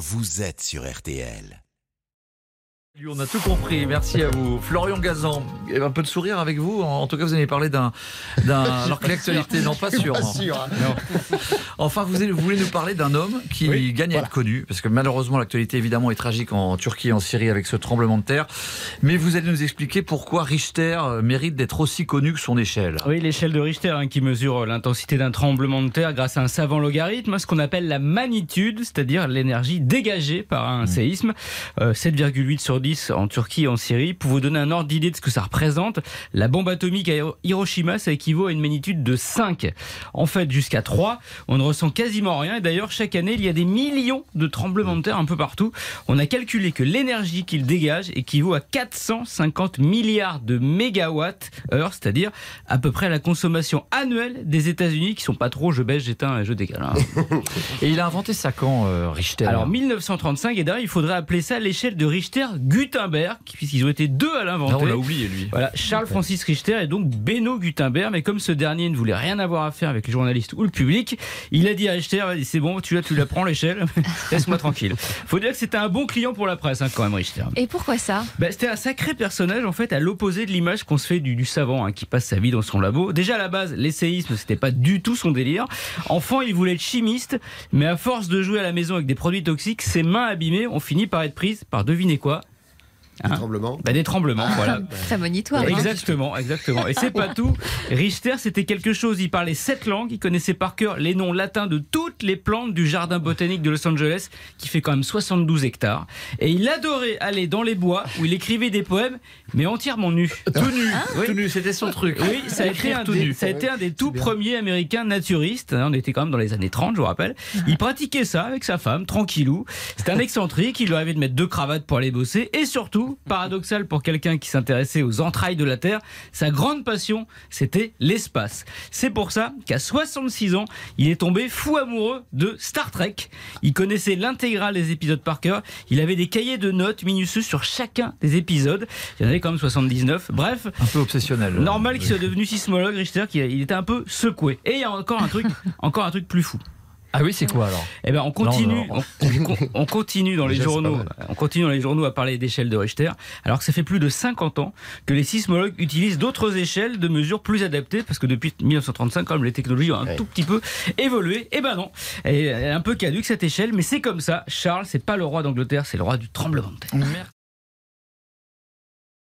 vous êtes sur RTL. On a tout compris, merci à vous. Florian Gazan, un peu de sourire avec vous. En tout cas, vous avez parlé d'un. d'un alors que l'actualité, non, pas sûr. hein. Non. Enfin, vous, allez- vous voulez nous parler d'un homme qui Oui, gagne à être connu, parce que malheureusement, l'actualité évidemment est tragique en Turquie et en Syrie avec ce tremblement de terre. Mais vous allez nous expliquer pourquoi Richter euh, mérite d'être aussi connu que son échelle. Oui, l'échelle de Richter hein, qui mesure l'intensité d'un tremblement de terre grâce à un savant logarithme, ce qu'on appelle la magnitude, c'est-à-dire l'énergie dégagée par un séisme. Euh, 7,8 sur 10 en Turquie et en Syrie. Pour vous donner un ordre d'idée de ce que ça représente, la bombe atomique à Hiro- Hiroshima, ça équivaut à une magnitude de 5. En fait, jusqu'à 3, on ne ressent quasiment rien. Et d'ailleurs, chaque année, il y a des millions de tremblements de terre un peu partout. On a calculé que l'énergie qu'il dégage équivaut à 450 milliards de mégawatts heure, c'est-à-dire à peu près la consommation annuelle des États-Unis, qui sont pas trop je baisse, j'éteins et je décale. hein. Et il a inventé ça quand, euh, Richter? Alors 1935, et d'ailleurs il faudrait appeler ça l'échelle de Richter-Gutenberg, puisqu'ils ont été deux à l'inventer. on l'a oublié, lui. Voilà, Charles Francis Richter et donc Beno Gutenberg, mais comme ce dernier ne voulait rien avoir à faire avec les journalistes ou le public, il a dit à Richter, c'est bon, tu la, tu la prends l'échelle, laisse-moi tranquille. Faut dire que c'était un bon client pour la presse hein, quand même Richter. Et pourquoi ça? Ben, c'était un sacré personnage en fait à l'opposé de l'image qu'on se fait du, du savant hein, qui passe sa vie dans son labo. Déjà à la base, l'essayisme c'était pas du tout son délire. Enfant, il voulait être chimiste, mais à force de jouer à la maison avec des produits toxiques, ses mains abîmées ont fini par être prises par devinez quoi Hein Tremblement. Ben, Des tremblements, voilà. Très monitoire. hein. Exactement, exactement. Et c'est pas tout. Richter, c'était quelque chose. Il parlait sept langues. Il connaissait par cœur les noms latins de toutes les plantes du jardin botanique de Los Angeles, qui fait quand même 72 hectares. Et il adorait aller dans les bois où il écrivait des poèmes, mais entièrement nu. Tout nu, Oui. tout nu, c'était son truc. Oui, ça a, été un tout des, nu. ça a été un des tout premiers américains naturistes. hein, On était quand même dans les années 30, je vous rappelle. Il pratiquait ça avec sa femme, tranquillou. C'était un excentrique. Il lui arrivait de mettre deux cravates pour aller bosser. Et surtout, paradoxal pour quelqu'un qui s'intéressait aux entrailles de la Terre, sa grande passion, c'était l'espace. C'est pour ça qu'à 66 ans, il est tombé fou amoureux de Star Trek. Il connaissait l'intégrale des épisodes par cœur. Il avait des cahiers de notes minutieux sur chacun des épisodes. Il y en avait quand même 79. Bref, Un peu obsessionnel. Normal qu'il soit devenu sismologue, Richter, qu'il il était un peu secoué. Et il y a encore un truc, encore un truc plus fou. Ah oui, c'est quoi alors? Eh ben, on continue, Non, On, on continue dans les Déjà, journaux, on continue dans les journaux à parler d'échelle de Richter, alors que ça fait plus de 50 ans que les sismologues utilisent d'autres échelles de mesures plus adaptées, parce que depuis 1935, quand même, les technologies ont un Ouais. tout petit peu évolué. Eh ben non, elle est un peu caduque cette échelle, mais c'est comme ça. Charles, c'est pas le roi d'Angleterre, c'est le roi du tremblement de terre. Merci.